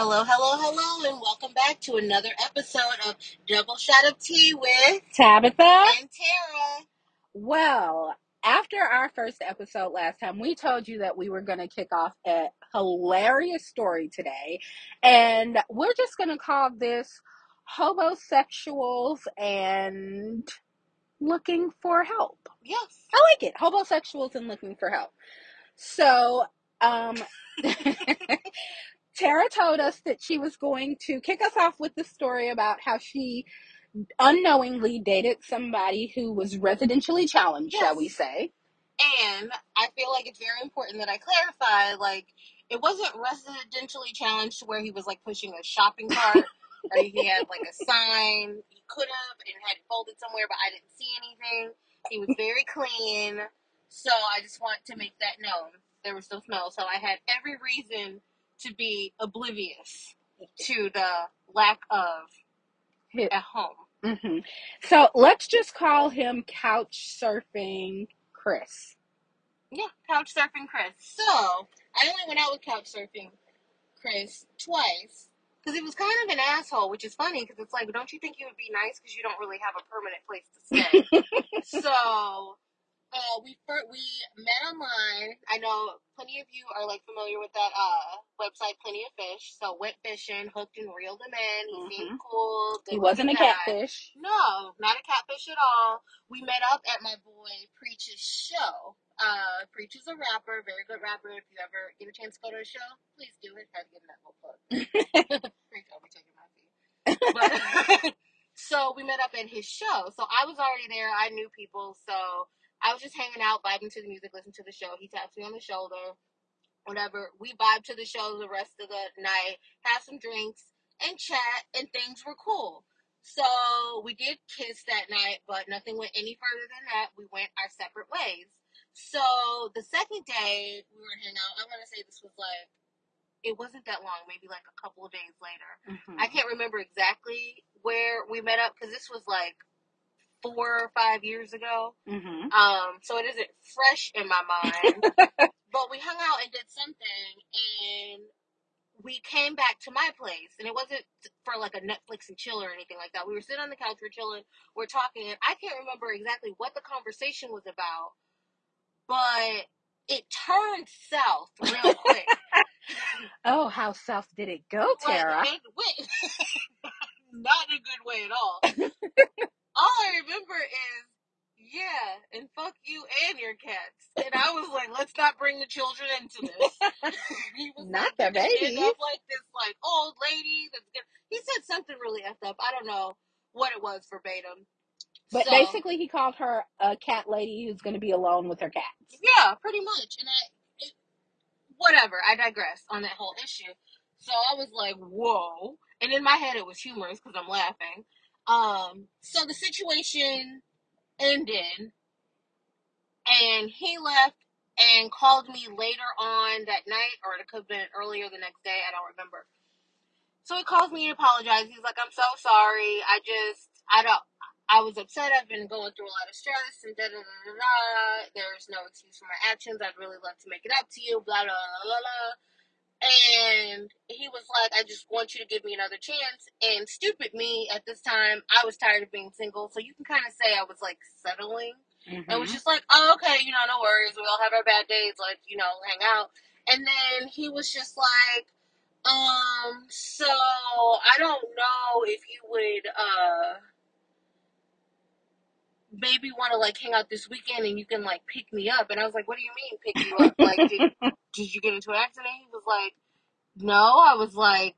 Hello, hello, hello, and welcome back to another episode of Double Shot of Tea with Tabitha? and Tara. Well, after our first episode last time, we told you that we were going to kick off a hilarious story today. And we're just going to call this Homosexuals and Looking for Help. Yes. I like it. Homosexuals and Looking for Help. So, um, Tara told us that she was going to kick us off with the story about how she unknowingly dated somebody who was residentially challenged, shall we say. And I feel like it's very important that I clarify, like, it wasn't residentially challenged to where he was like pushing a shopping cart or he had like a sign. He could have and had it folded somewhere, but I didn't see anything. He was very clean. So I just want to make that known. There was no smell. So I had every reason to be oblivious to the lack of Hi- at home. hmm So let's just call him couch surfing Chris. Yeah, couch surfing Chris. So I only went out with couch surfing Chris twice because he was kind of an asshole, which is funny because it's like, don't you think he would be nice because you don't really have a permanent place to stay? so uh, we fir- we met online. I know plenty of you are like familiar with that uh website, Plenty of Fish. So went fishing, hooked and reeled him in. He seemed cool. He wasn't a guy. catfish. No, not a catfish at all. We met up at my boy Preach's show. Uh, Preach is a rapper, very good rapper. If you ever get a chance to go to a show, please do it. Had to get in that whole plug. Preach overtaking my fee. But so we met up at his show. So I was already there. I knew people. So I was just hanging out, vibing to the music, listening to the show. He taps me on the shoulder, whatever. We vibed to the show the rest of the night, had some drinks and chat, and things were cool. So we did kiss that night, but nothing went any further than that. We went our separate ways. So the second day we were hanging out, I want to say this was like, it wasn't that long, maybe like a couple of days later. Mhm. I can't remember exactly where we met up because this was like four or five years ago. Mhm. Um, so it isn't fresh in my mind. but we hung out and did something, and we came back to my place, and it wasn't for like a Netflix and chill or anything like that. We were sitting on the couch, we're chilling, we're talking, and I can't remember exactly what the conversation was about, but it turned south real quick. Oh, how south did it go, Tara? Like, it went not in a good way at all. All I remember is, yeah, and fuck you and your cats. And I was like, let's not bring the children into this. he was Not like, the end up like this, like old lady. That's. He said something really effed up. I don't know what it was verbatim. But So, basically, he called her a cat lady who's going to be alone with her cats. yeah, pretty much. And I, it, whatever. I digress on that whole issue. So I was like, whoa. And in my head, it was humorous because I'm laughing. Um, so the situation ended, and he left and called me later on that night, or it could have been earlier the next day. I don't remember. So he calls me and apologizes. He's like, I'm so sorry. I just, I don't, I was upset. I've been going through a lot of stress and da da da da da. There's no excuse for my actions. I'd really love to make it up to you, blah, blah, blah, blah, blah. And he was like, I just want you to give me another chance. And stupid me at this time, I was tired of being single. So you can kind of say I was like settling. Mhm. And was just like, oh, okay, you know, no worries. We all have our bad days. Like, you know, hang out. And then he was just like, um, so I don't know if you would, uh, maybe want to like hang out this weekend and you can like pick me up. And I was like, what do you mean pick you up? Like, did, did you get into an accident? He was like, no. I was like,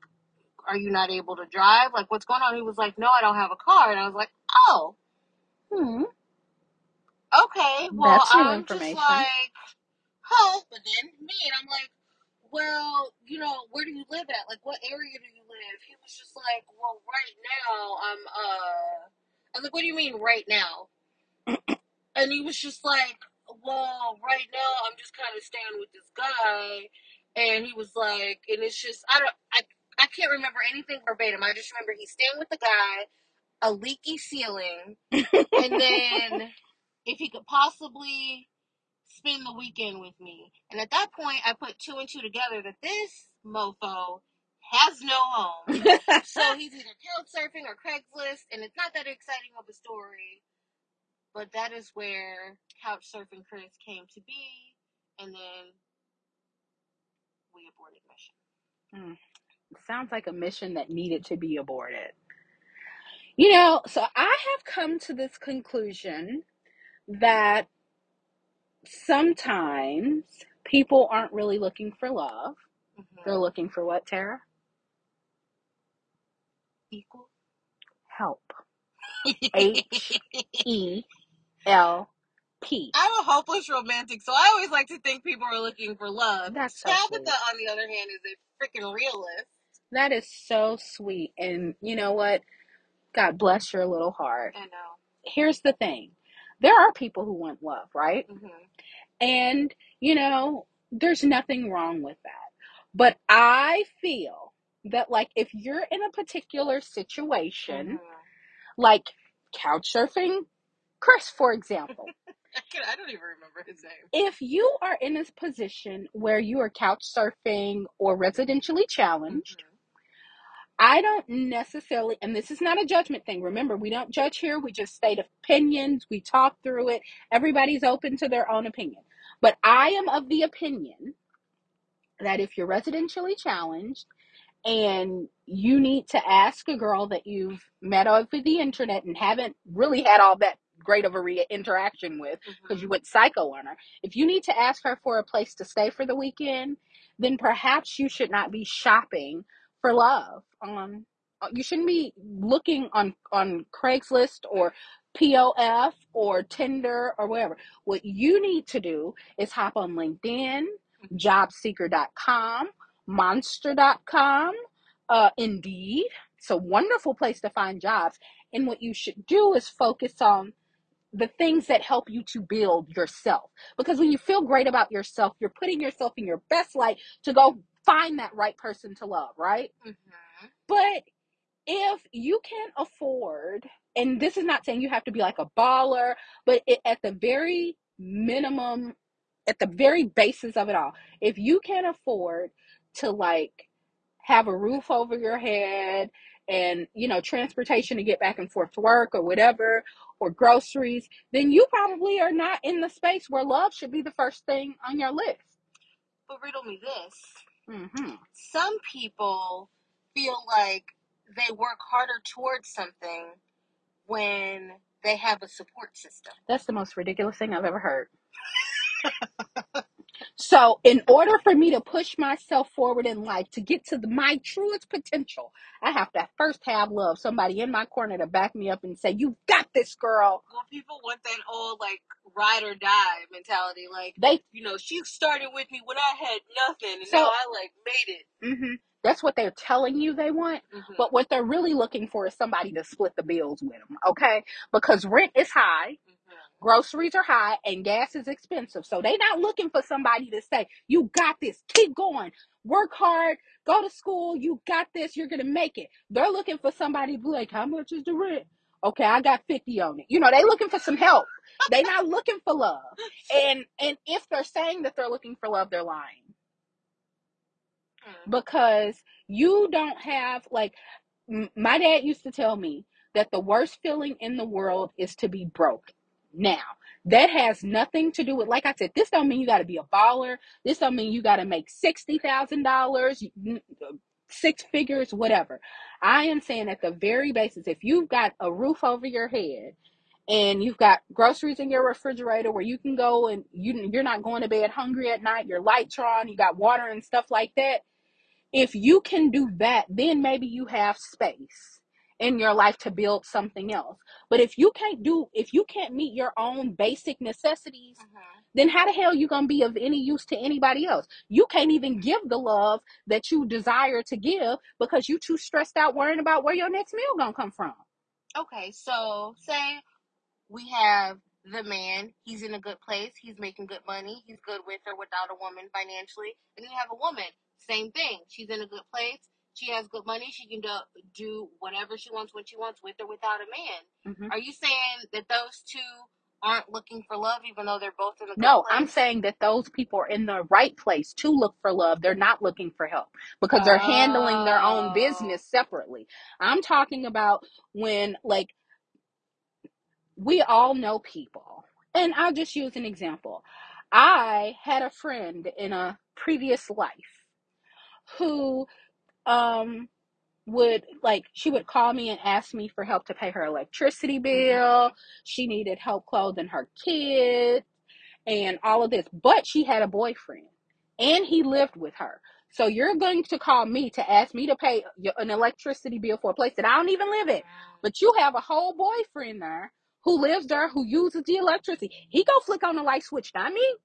are you not able to drive? Like, what's going on? He was like, no, I don't have a car. And I was like, oh, Hmm. okay. Well, That's new I'm information. just like, huh? But then me, and I'm like, well, you know, where do you live at? Like, what area do you live? He was just like, well, right now, I'm, uh, I was like, what do you mean right now? And he was just like, well, right now, I'm just kind of staying with this guy. And he was like, and it's just, I don't, I, I can't remember anything verbatim. I just remember he's staying with the guy, a leaky ceiling, and then if he could possibly spend the weekend with me. And at that point, I put two and two together that this mofo has no home. so he's either couch surfing or Craigslist, and it's not that exciting of a story. But that is where couch surfing Chris came to be, and then we aborted mission. Sounds like a mission that needed to be aborted. You know, so I have come to this conclusion that sometimes people aren't really looking for love. Mhm. They're looking for what, Tara? Equal. Help. H E L P. I'm a hopeless romantic, so I always like to think people are looking for love. That's so Tabitha, sweet. on the other hand, is a freaking realist. That is so sweet. And you know what? God bless your little heart. I know. Here's the thing there are people who want love, right? hmm And, you know, there's nothing wrong with that. But I feel that, like, if you're in a particular situation, like couch surfing, Chris, for example, I, don't even remember his name. if you are in a position where you are couch surfing or residentially challenged, mm-hmm. I don't necessarily, and this is not a judgment thing. Remember, we don't judge here. We just state opinions. We talk through it. Everybody's open to their own opinion. But I am of the opinion that if you're residentially challenged and you need to ask a girl that you've met over the internet and haven't really had all that great of a re- interaction with because you went psycho on her, if you need to ask her for a place to stay for the weekend, then perhaps you should not be shopping for love uh, you shouldn't be looking on on Craigslist or POF or Tinder or whatever. What you need to do is hop on LinkedIn, jobseeker.com, monster.com, uh, Indeed. It's a wonderful place to find jobs. And what you should do is focus on the things that help you to build yourself. Because when you feel great about yourself, you're putting yourself in your best light to go find that right person to love, right? hmm But if you can't afford, and this is not saying you have to be like a baller, but it, at the very minimum, at the very basis of it all, if you can't afford to like have a roof over your head and you know transportation to get back and forth to work or whatever or groceries then you probably are not in the space where love should be the first thing on your list But riddle me this. hmm Some people feel like they work harder towards something when they have a support system. that's the most ridiculous thing i've ever heard so in order for me to push myself forward in life to get to the, my truest potential i have to first have love somebody in my corner to back me up and say you got this girl Well, people want that old like ride or die mentality. Like, they you know, she started with me when I had nothing, and So- now I like made it. hmm That's what they're telling you they want. Mhm. But what they're really looking for is somebody to split the bills with them, okay? Because rent is high, Mhm. Groceries are high, and gas is expensive. So they're not looking for somebody to say, You got this, keep going, work hard, go to school, you got this, you're gonna make it. They're looking for somebody to be like, How much is the rent? Okay, I got 50 on it. You know, they looking for some help. They're not looking for love. And and if they're saying that they're looking for love, they're lying Mhm. because you don't have like m- my dad used to tell me that the worst feeling in the world is to be broke now. That has nothing to do with like i said this don't mean you got to be a baller. This don't mean you got to make $60000 six figures whatever. I am saying at the very basis if you've got a roof over your head and you've got groceries in your refrigerator where you can go and you, you're not going to bed hungry at night your lights are on you got water and stuff like that if you can do that, then maybe you have space in your life to build something else. But if you can't do, if you can't meet your own basic necessities, Mhm. then how the hell you gonna be of any use to anybody else? You can't even give the love that you desire to give because you too stressed out worrying about where your next meal gonna come from. Okay, so say we have the man, he's in a good place, he's making good money, he's good with or without a woman financially, and you have a woman, same thing. She's in a good place, she has good money, she can do, do whatever she wants when she wants with or without a man. Mhm. Are you saying that those two aren't looking for love, even though they're both in good No, place? I'm saying that those people are in the right place to look for love. They're not looking for help because they're handling their own Oh. business separately. I'm talking about when, like, we all know people. And I'll just use an example. I had a friend in a previous life who um would like she would call me and ask me for help to pay her electricity bill. She needed help clothing her kids and all of this. But she had a boyfriend and he lived with her. So you're going to call me to ask me to pay your- an electricity bill for a place that I don't even live in. But you have a whole boyfriend there who lives there who uses the electricity. He go flick on the light switch, not me.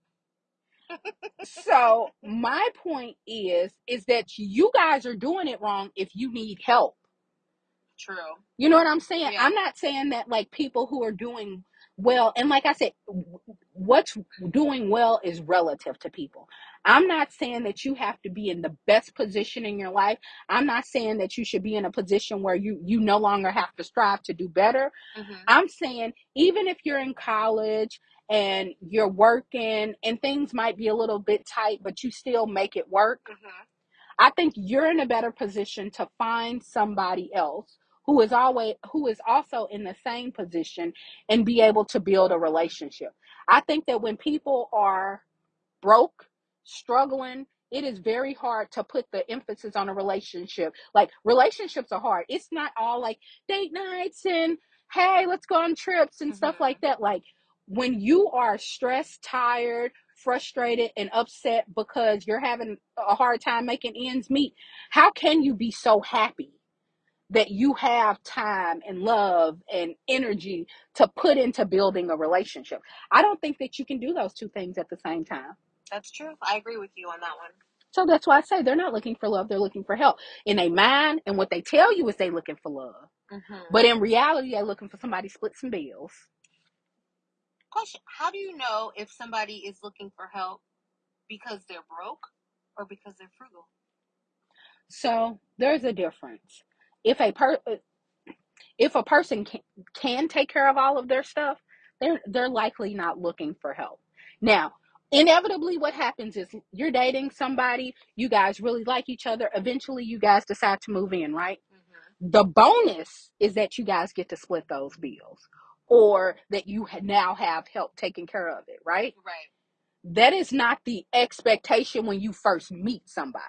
So my point is is that you guys are doing it wrong if you need help. True. You know what I'm saying? Yeah. I'm not saying that like people who are doing well, and like I said, w- what's doing well is relative to people. I'm not saying that you have to be in the best position in your life. I'm not saying that you should be in a position where you you no longer have to strive to do better. hmm I'm saying even if you're in college and you're working and things might be a little bit tight, but you still make it work. hmm I think you're in a better position to find somebody else who is always who is also in the same position and be able to build a relationship. I think that when people are broke, struggling, it is very hard to put the emphasis on a relationship. Like relationships are hard. It's not all like date nights and hey, let's go on trips and stuff Mhm. like that. Like when you are stressed, tired, frustrated, and upset because you're having a hard time making ends meet, how can you be so happy? That you have time and love and energy to put into building a relationship. I don't think that you can do those two things at the same time. That's true. I agree with you on that one. So that's why I say they're not looking for love, they're looking for help. In their mind, and what they tell you is they're looking for love. hmm But in reality, they're looking for somebody to split some bills. Question: How do you know if somebody is looking for help because they're broke or because they're frugal? So there's a difference. If a per if a person can, can take care of all of their stuff, they're they're likely not looking for help. Now, inevitably what happens is you're dating somebody, you guys really like each other, eventually you guys decide to move in, right? hmm The bonus is that you guys get to split those bills or that you ha- now have help taking care of it, right? Right. That is not the expectation when you first meet somebody.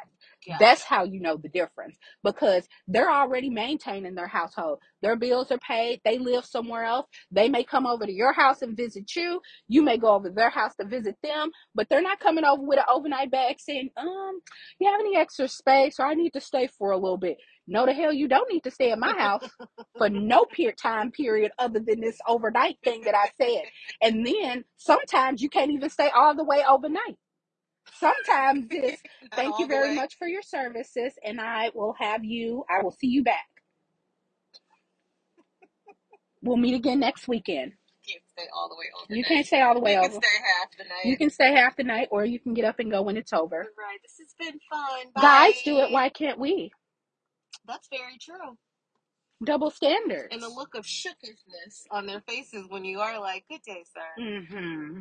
Yeah. That's how you know the difference because they're already maintaining their household. Their bills are paid. They live somewhere else. They may come over to your house and visit you. You may go over to their house to visit them, but they're not coming over with an overnight bag saying, um, you have any extra space or I need to stay for a little bit. No, the hell you don't need to stay at my house for no period time period other than this overnight thing that I said. And then sometimes you can't even stay all the way overnight. Sometimes it's Not thank all you the very way. much for your services and I will have you I will see you back. We'll meet again next weekend. Can't stay all the way over. You can't stay all the way You over. can stay half the night. You can stay half the night or you can get up and go when it's over. Right. This has been fun. Bye. Guys do it, why can't we? That's very true. Double standards. And the look of shookishness on their faces when you are like, "Good day, sir." hmm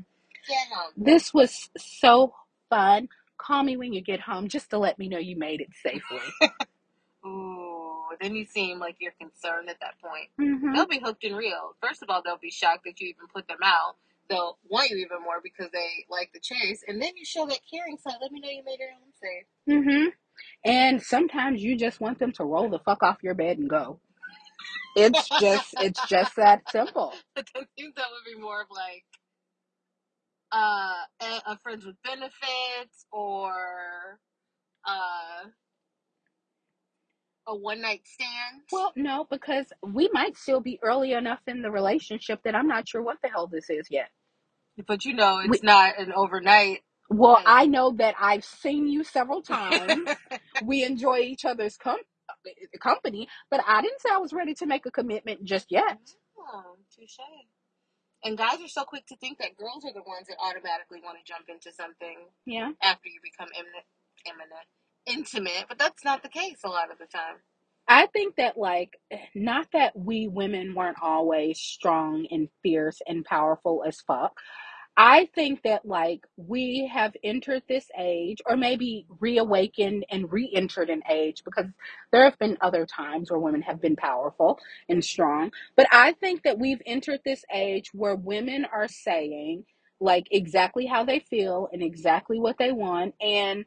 home. This was so fun. Call me when you get home just to let me know you made it safely. Ooh. Then you seem like you're concerned at that point. hmm They'll be hooked and reeled. First of all, they'll be shocked that you even put them out. They'll want you even more because they like the chase. And then you show that caring side. Let me know you made it home safe. hmm And sometimes you just want them to roll the fuck off your bed and go. It's just it's just that simple. I think that would be more of like uh, a, a friends with benefits or uh, a one night stand. Well, no, because we might still be early enough in the relationship that I'm not sure what the hell this is yet. but you know, it's We- not an overnight. Well, thing. I know that I've seen you several times. we enjoy each other's com- company, but I didn't say I was ready to make a commitment just yet. Oh, touche. And guys are so quick to think that girls are the ones that automatically want to jump into something Yeah. after you become imminent, imminent, intimate, but that's not the case a lot of the time. I think that, like, not that we women weren't always strong and fierce and powerful as fuck. I think that, like, we have entered this age, or maybe reawakened and re entered an age, because there have been other times where women have been powerful and strong. But I think that we've entered this age where women are saying, like, exactly how they feel and exactly what they want. And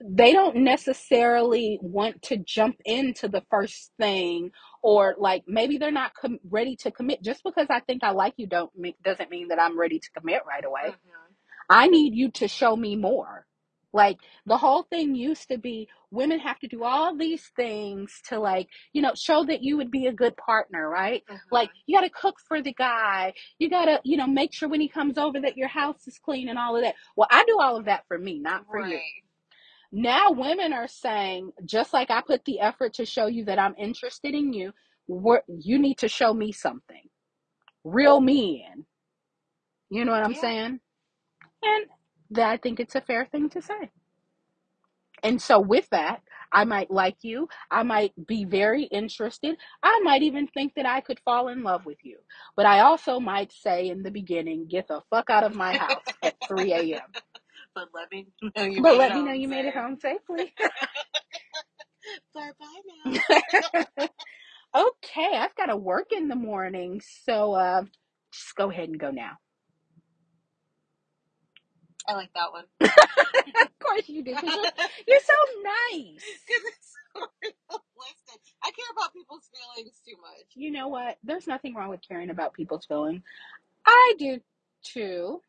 they don't necessarily want to jump into the first thing or like maybe they're not com- ready to commit. Just because i think i like you don't mean, doesn't mean that i'm ready to commit right away. Mhm. i need you to show me more. Like the whole thing used to be women have to do all these things to like you know show that you would be a good partner right? Mhm. like you got to cook for the guy. You got to you know make sure when he comes over that your house is clean and all of that. Well i do all of that for me not for you. Right. Now women are saying just like i put the effort to show you that i'm interested in you you need to show me something. Real me in. You know what i'm Yeah. saying? And that i think it's a fair thing to say. And so with that i might like you. I might be very interested. I might even think that i could fall in love with you. But i also might say in the beginning get the fuck out of my house at 3 a.m But let me know you but made let it me know home you made it safe. home safely Bye bye now. okay, I've got to work in the morning, so uh, just go ahead and go now. I like that one. of course you do. 'cause You're, you're so nice. Because it's so realistic. I care about people's feelings too much. You know what? There's nothing wrong with caring about people's feelings. I do too.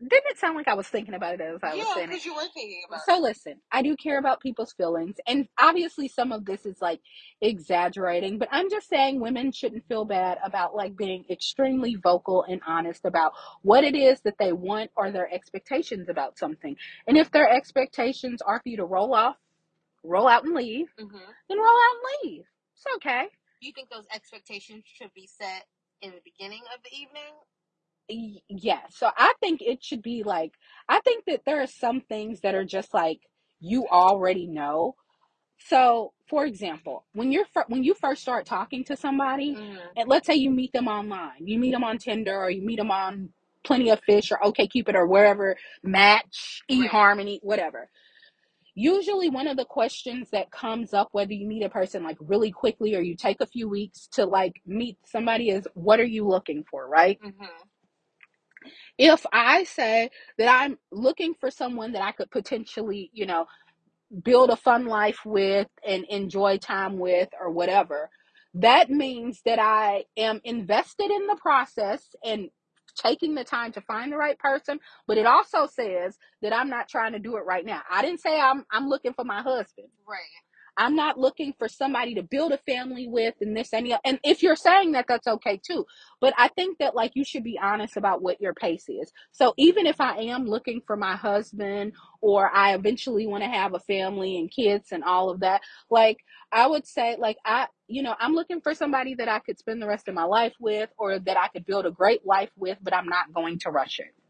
Didn't it sound like I was thinking about it as I was yeah, saying it? because you were thinking about So it. So listen, I do care about people's feelings, and obviously some of this is like exaggerating, but I'm just saying women shouldn't feel bad about like being extremely vocal and honest about what it is that they want or their expectations about something. And if their expectations are for you to roll off, roll out and leave, Mm-hmm. then roll out and leave. It's okay. Do you think those expectations should be set in the beginning of the evening? Y- yeah so i think it should be like i think that there are some things that are just like you already know so for example when you're fir- when you first start talking to somebody Mm-hmm. and let's say you meet them online you meet them on tinder or you meet them on plenty of fish or OkCupid or wherever match Right. eharmony whatever usually one of the questions that comes up whether you meet a person like really quickly or you take a few weeks to like meet somebody is what are you looking for right Mm-hmm. If I say that I'm looking for someone that I could potentially, you know, build a fun life with and enjoy time with or whatever, that means that I am invested in the process and taking the time to find the right person, but it also says that I'm not trying to do it right now. I didn't say I'm I'm looking for my husband. Right. I'm not looking for somebody to build a family with and this and the and if you're saying that that's okay too. But I think that like you should be honest about what your pace is. So even if I am looking for my husband or I eventually want to have a family and kids and all of that, like I would say like I you know, I'm looking for somebody that I could spend the rest of my life with or that I could build a great life with, but I'm not going to rush it.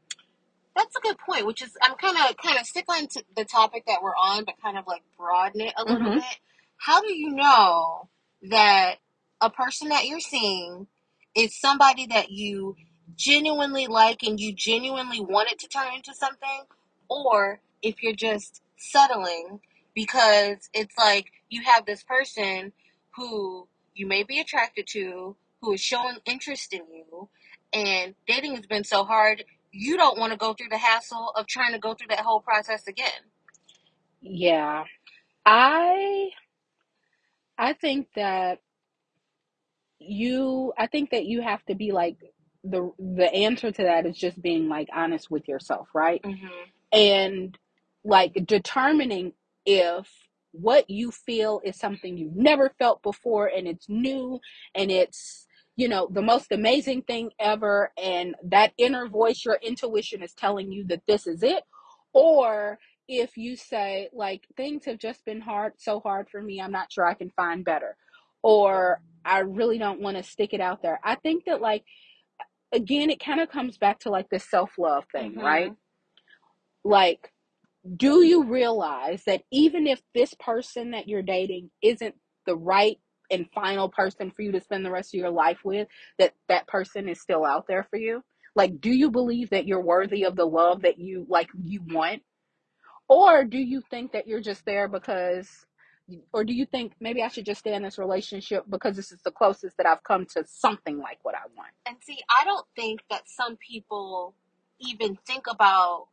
That's a good point. Which is, I'm kind of kind of stick on to the topic that we're on, but kind of like broaden it a little Mhm. bit. How do you know that a person that you're seeing is somebody that you genuinely like and you genuinely want it to turn into something, or if you're just settling because it's like you have this person who you may be attracted to who is showing interest in you, and dating has been so hard you don't want to go through the hassle of trying to go through that whole process again. Yeah. I I think that you I think that you have to be like the the answer to that is just being like honest with yourself, right? Mm-hmm. And like determining if what you feel is something you've never felt before and it's new and it's you know the most amazing thing ever and that inner voice your intuition is telling you that this is it or if you say like things have just been hard so hard for me i'm not sure i can find better or i really don't want to stick it out there i think that like again it kind of comes back to like this self-love thing Mhm. right like do you realize that even if this person that you're dating isn't the right and final person for you to spend the rest of your life with, that that person is still out there for you? Like, do you believe that you're worthy of the love that you like you want? Or do you think that you're just there because or do you think maybe I should just stay in this relationship because this is the closest that I've come to something like what I want? And see, I don't think that some people even think about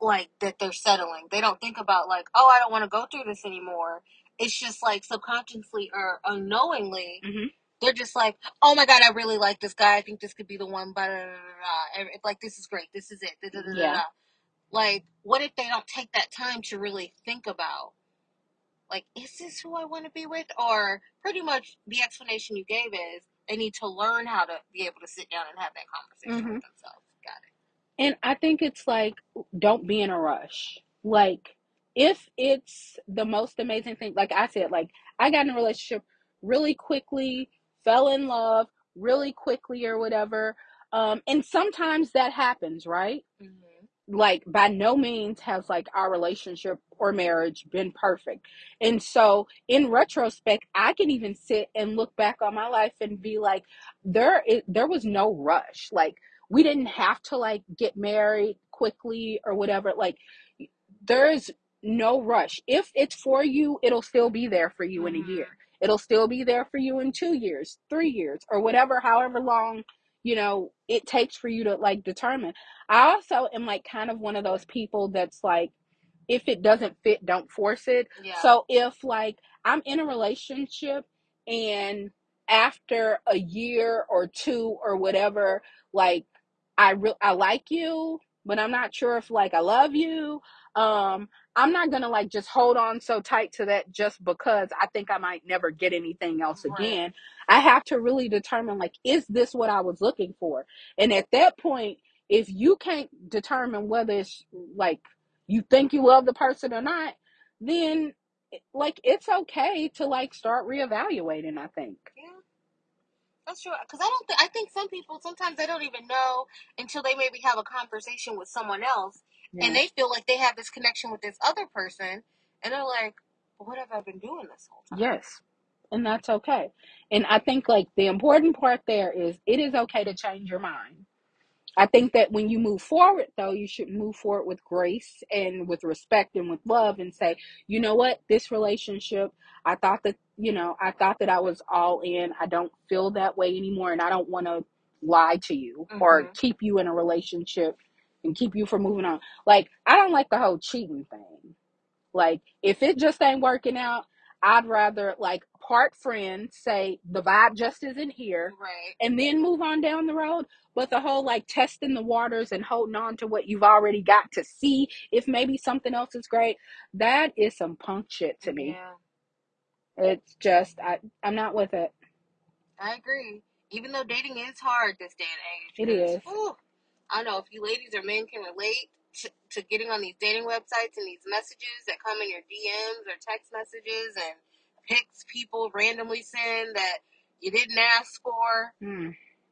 like that they're settling. They don't think about like, oh, I don't want to go through this anymore. It's just like subconsciously or unknowingly, Mhm. they're just like, oh my god, I really like this guy. I think this could be the one. Blah, blah, blah, blah, blah. And it's like this is great. This is it. Da, da, da, Yeah. Like, what if they don't take that time to really think about, like, is this who I want to be with? Or pretty much the explanation you gave is they need to learn how to be able to sit down and have that conversation Mhm. with themselves. Got it. And I think it's like, don't be in a rush. Like, if it's the most amazing thing, like I said, like I got in a relationship really quickly, fell in love really quickly or whatever. Um, and sometimes that happens, right? Mm-hmm. like by no means has like our relationship or marriage been perfect and so in retrospect i can even sit and look back on my life and be like there is, there was no rush like we didn't have to like get married quickly or whatever like there's no rush if it's for you it'll still be there for you in a year mm-hmm. it'll still be there for you in 2 years 3 years or whatever however long you know it takes for you to like determine I also am like kind of one of those people that's like, if it doesn't fit, don't force it. Yeah. So if like I'm in a relationship and after a year or two or whatever, like I re- I like you, but I'm not sure if like I love you. Um, I'm not gonna like just hold on so tight to that just because I think I might never get anything else Right. again. I have to really determine like, is this what I was looking for? And at that point, if you can't determine whether it's like you think you love the person or not, then like it's okay to like start reevaluating. I think. Yeah. That's true. Because I don't. Th- I think some people sometimes they don't even know until they maybe have a conversation with someone else, and they feel like they have this connection with this other person, and they're like, "What have I been doing this whole time?" Yes. And that's okay. And I think like the important part there is it is okay to change your mind. I think that when you move forward though, you should move forward with grace and with respect and with love and say, you know what, this relationship, I thought that, you know, I thought that I was all in. I don't feel that way anymore and I don't want to lie to you or Mhm. keep you in a relationship and keep you from moving on. Like, I don't like the whole cheating thing. Like, if it just ain't working out, I'd rather like part friends, say the vibe just isn't here, Right. and then move on down the road. But the whole like testing the waters and holding on to what you've already got to see if maybe something else is great, that is some punk shit to me. Yeah, It's just I I'm not with it. I agree. Even though dating is hard this day and age. It is. I don't know if you ladies or men can relate to, to getting on these dating websites and these messages that come in your DMs or text messages and pics people randomly send that you didn't ask for. Hmm.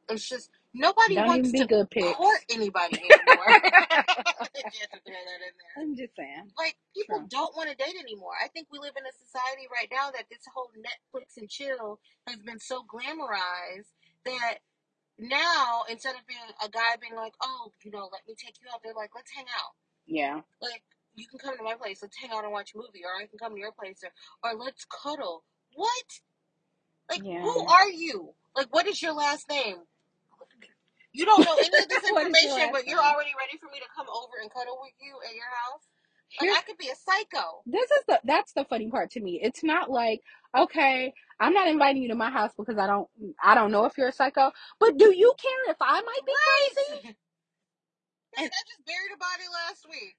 It's just nobody Don't wants to good pics. court anybody anymore. Just to throw that in there. I'm just saying. Like people True. don't want to date anymore. I think we live in a society right now that this whole Netflix and chill has been so glamorized that now instead of being a guy being like, oh, you know, let me take you out, they're like, let's hang out. Yeah. Like you can come to my place, let's hang out and watch a movie, or I can come to your place, or or let's cuddle. What? Like Yeah. who are you? Like what is your last name? You don't know any of this What is your information, but you're already ready for me to come over and cuddle with you at your house. Like Here's I could be a psycho. this is the that's the funny part to me. It's not like, okay, I'm not inviting you to my house because I don't I don't know if you're a psycho, but do you care if I might be crazy? I just buried a body last week.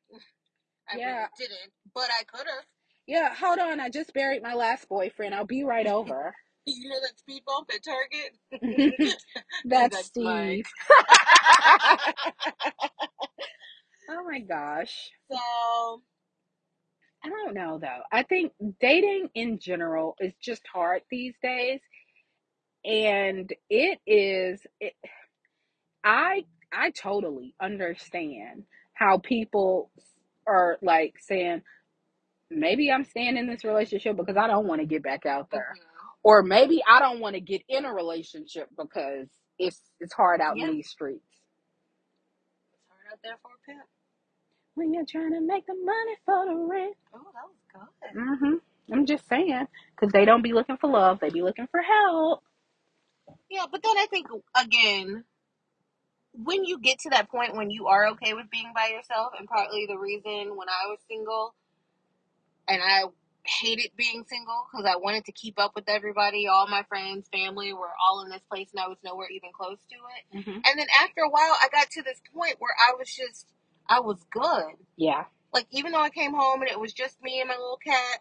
I Yeah. really didn't, but I could have. Yeah, hold on, I just buried my last boyfriend. I'll be right over. You know that speed bump at Target? That's, That's Steve. mine. oh my gosh. so I don't know though. I think dating in general is just hard these days. And it is it, I I totally understand how people are like saying maybe I'm staying in this relationship because I don't want to get back out there. Mhm. Or maybe I don't want to get in a relationship because it's it's hard out Yeah. in these streets. It's hard out there for a pimp. When you're trying to make the money for the rent. Oh, that was good. hmm I'm just saying, because they don't be looking for love, they be looking for help. Yeah, but then I think again, when you get to that point when you are okay with being by yourself, and partly the reason when I was single, and I hated being single because I wanted to keep up with everybody, all my friends, family were all in this place, and I was nowhere even close to it. Mm-hmm. And then after a while, I got to this point where I was just, I was good. Yeah. Like even though I came home and it was just me and my little cat,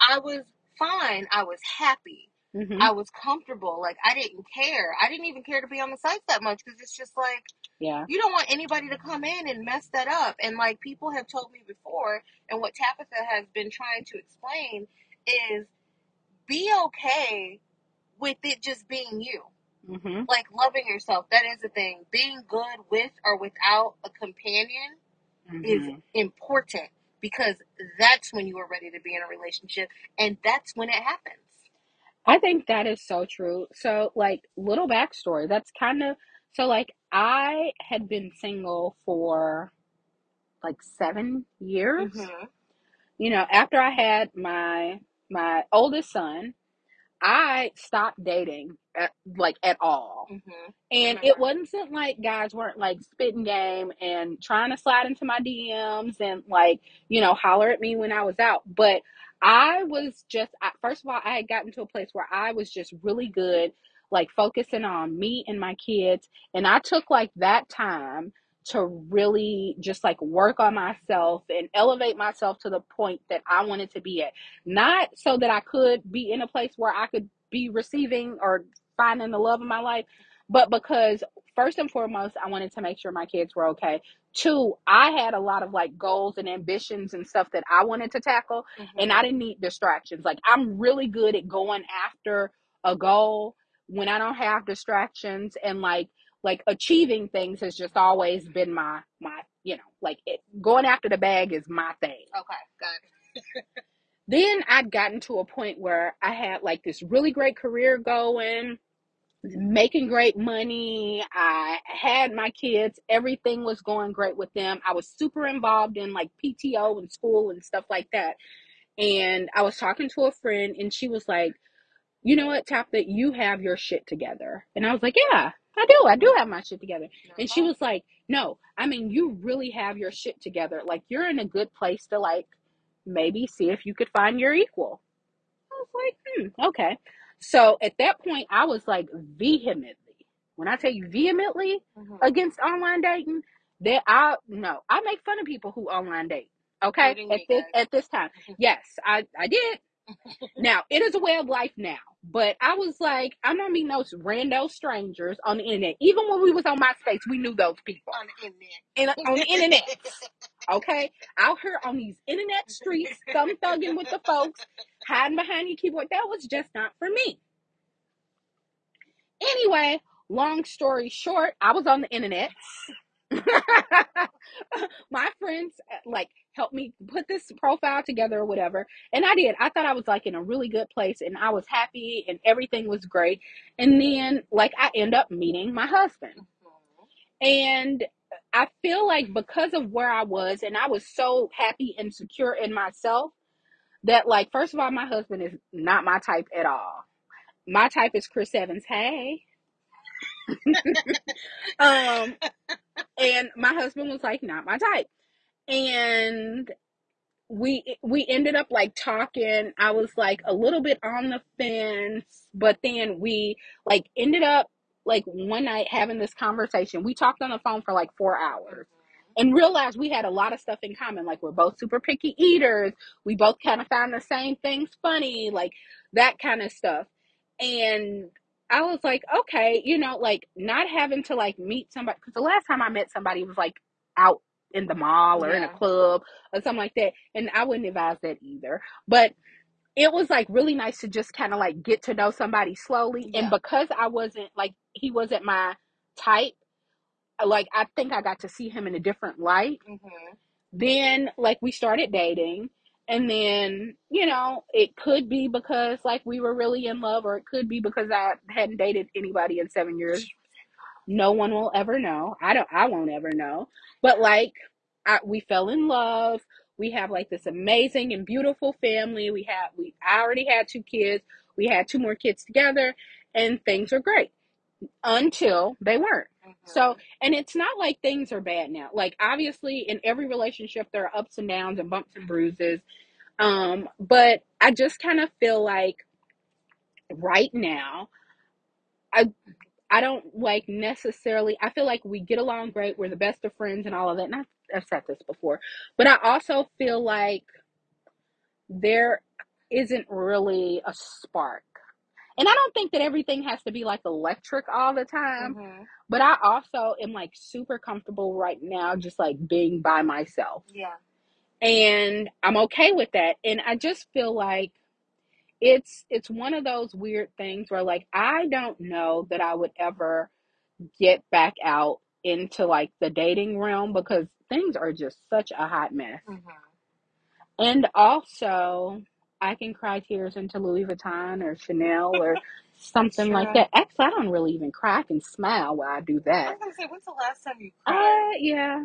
I was fine. I was happy. hmm I was comfortable. Like I didn't care. I didn't even care to be on the sites that much because it's just like Yeah. you don't want anybody to come in and mess that up. And like people have told me before, and what Tabitha has been trying to explain is be okay with it just being you. Hmm Like loving yourself. That is the thing. Being good with or without a companion is hmm important because that's when you are ready to be in a relationship and that's when it happens. I think that is so true. So, like, little backstory. That's kind of so. Like, I had been single for like seven years. Mm-hmm. You know, after I had my my oldest son, I stopped dating at, like at all. Mm-hmm. And it wasn't like guys weren't like spitting game and trying to slide into my DMs and like, you know, holler at me when I was out. But I was just, I, first of all, I had gotten to a place where I was just really good, like focusing on me and my kids. And I took like that time to really just like work on myself and elevate myself to the point that I wanted to be at. Not so that I could be in a place where I could be receiving or finding the love of my life, but because first and foremost, I wanted to make sure my kids were okay. Two, I had a lot of like goals and ambitions and stuff that I wanted to tackle, Mm-hmm. and I didn't need distractions. Like, I'm really good at going after a goal when I don't have distractions, and like, like achieving things has just always been my my you know like it, going after the bag is my thing Okay, got it. then I'd gotten to a point where I had like this really great career going, making great money. I had my kids, everything was going great with them. I was super involved in like PTO and school and stuff like that. And I was talking to a friend, and she was like, You know what, Tab, that you have your shit together. And I was like, Yeah, I do. I do have my shit together. And she was like, No, I mean, you really have your shit together. Like, you're in a good place to, like, maybe see if you could find your equal. I was like, hmm, okay. So at that point, I was like vehemently, when I tell you vehemently Mhm. against online dating, that I, no, I make fun of people who online date. Okay. Including At me, this, guys. at this time. Yes, I, I did. Now, it is a way of life now, but I was like, I'm not meeting those rando strangers on the internet. Even when we was on MySpace, we knew those people on the internet. in, on the internet. Okay, out here on these internet streets, thumb thugging with the folks, hiding behind your keyboard. That was just not for me. Anyway, long story short, I was on the internet. My friends uh, like helped me put this profile together or whatever, and I did. I thought I was like in a really good place, and I was happy, and everything was great. And then, like, I end up meeting my husband. And I feel like because of where I was, and I was so happy and secure in myself, that, like, first of all, my husband is not my type at all. My type is Chris Evans. Hey. um, and my husband was like, not my type. And we we ended up like talking. I was like a little bit on the fence, but then we like ended up like one night having this conversation. We talked on the phone for like four hours and realized we had a lot of stuff in common. Like we're both super picky eaters. We both kind of found the same things funny, like that kind of stuff. And I was like, okay, you know, like not having to like meet somebody because the last time I met somebody was like out in the mall or in a Yeah. club or something like that. And I wouldn't advise that either. But it was like really nice to just kind of like get to know somebody slowly. And Yeah. because I wasn't like he wasn't my type, like I think I got to see him in a different light. Mhm. Then like we started dating And then, you know, it could be because like we were really in love, or it could be because I hadn't dated anybody in seven years. No one will ever know. I don't I won't ever know. But like I, we fell in love. We have like this amazing and beautiful family. We have we I already had two kids. We had two more kids together and things are great until they weren't. Mhm. So, and it's not like things are bad now. Like obviously in every relationship there are ups and downs and bumps and bruises. Um, but I just kind of feel like right now I I don't like necessarily I feel like we get along great, we're the best of friends and all of that. And I've, I've said this before. But I also feel like there isn't really a spark. And I don't think that everything has to be like electric all the time. Mhm. But I also am like super comfortable right now, just like being by myself. Yeah. And I'm okay with that. And I just feel like it's it's one of those weird things where like I don't know that I would ever get back out into like the dating realm because things are just such a hot mess. Mhm. And also I can cry tears into Louis Vuitton or Chanel or something like Sure. that. Actually, I don't really even cry. I can smile while I do I that. was gonna say, when's the last time you cried? Uh, yeah.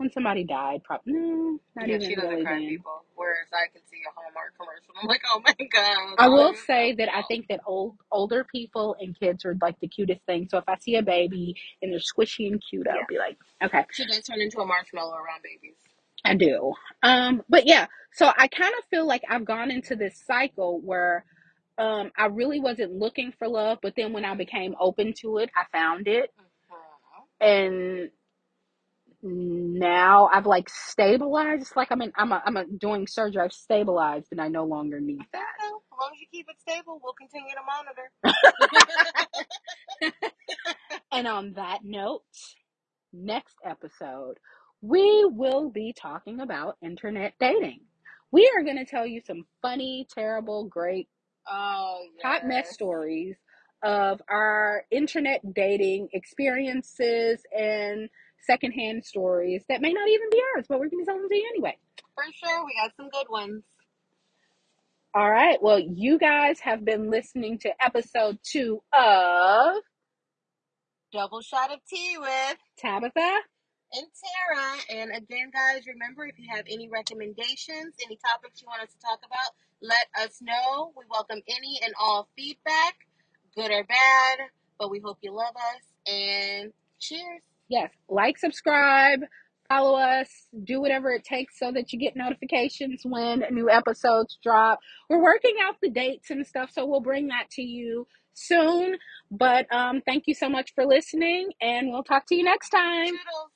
When somebody died, probably. No, not yeah, even she doesn't really cry, then. people. Whereas I can see a Hallmark commercial. I'm like, oh my god. I will say that I think that old older people and kids are like the cutest thing. So if I see a baby and they're squishy and cute, I'll Yeah. be like, okay, She does turn into a marshmallow around babies. I do. Um, but yeah, so I kind of feel like I've gone into this cycle where um I really wasn't looking for love, but then when I became open to it, I found it. Mhm. And now I've like stabilized. It's like I'm in, I'm a, I'm a doing surgery. I've stabilized and I no longer need that. Okay, as long as you keep it stable, we'll continue to monitor. And on that note, next episode, we will be talking about internet dating. We are going to tell you some funny, terrible, great, oh, yes. hot mess stories of our internet dating experiences and secondhand stories that may not even be ours, but we're going to tell them to you anyway. For sure, we got some good ones. All right. Well, you guys have been listening to episode two of Double shot of tea with Tabitha. and Tara. And again, guys, remember if you have any recommendations, any topics you want us to talk about, let us know. We welcome any and all feedback, good or bad, but we hope you love us. And cheers. Yes, like, subscribe, follow us, do whatever it takes so that you get notifications when new episodes drop. We're working out the dates and stuff, so we'll bring that to you soon. But um, thank you so much for listening, and we'll talk to you next time. Toodles.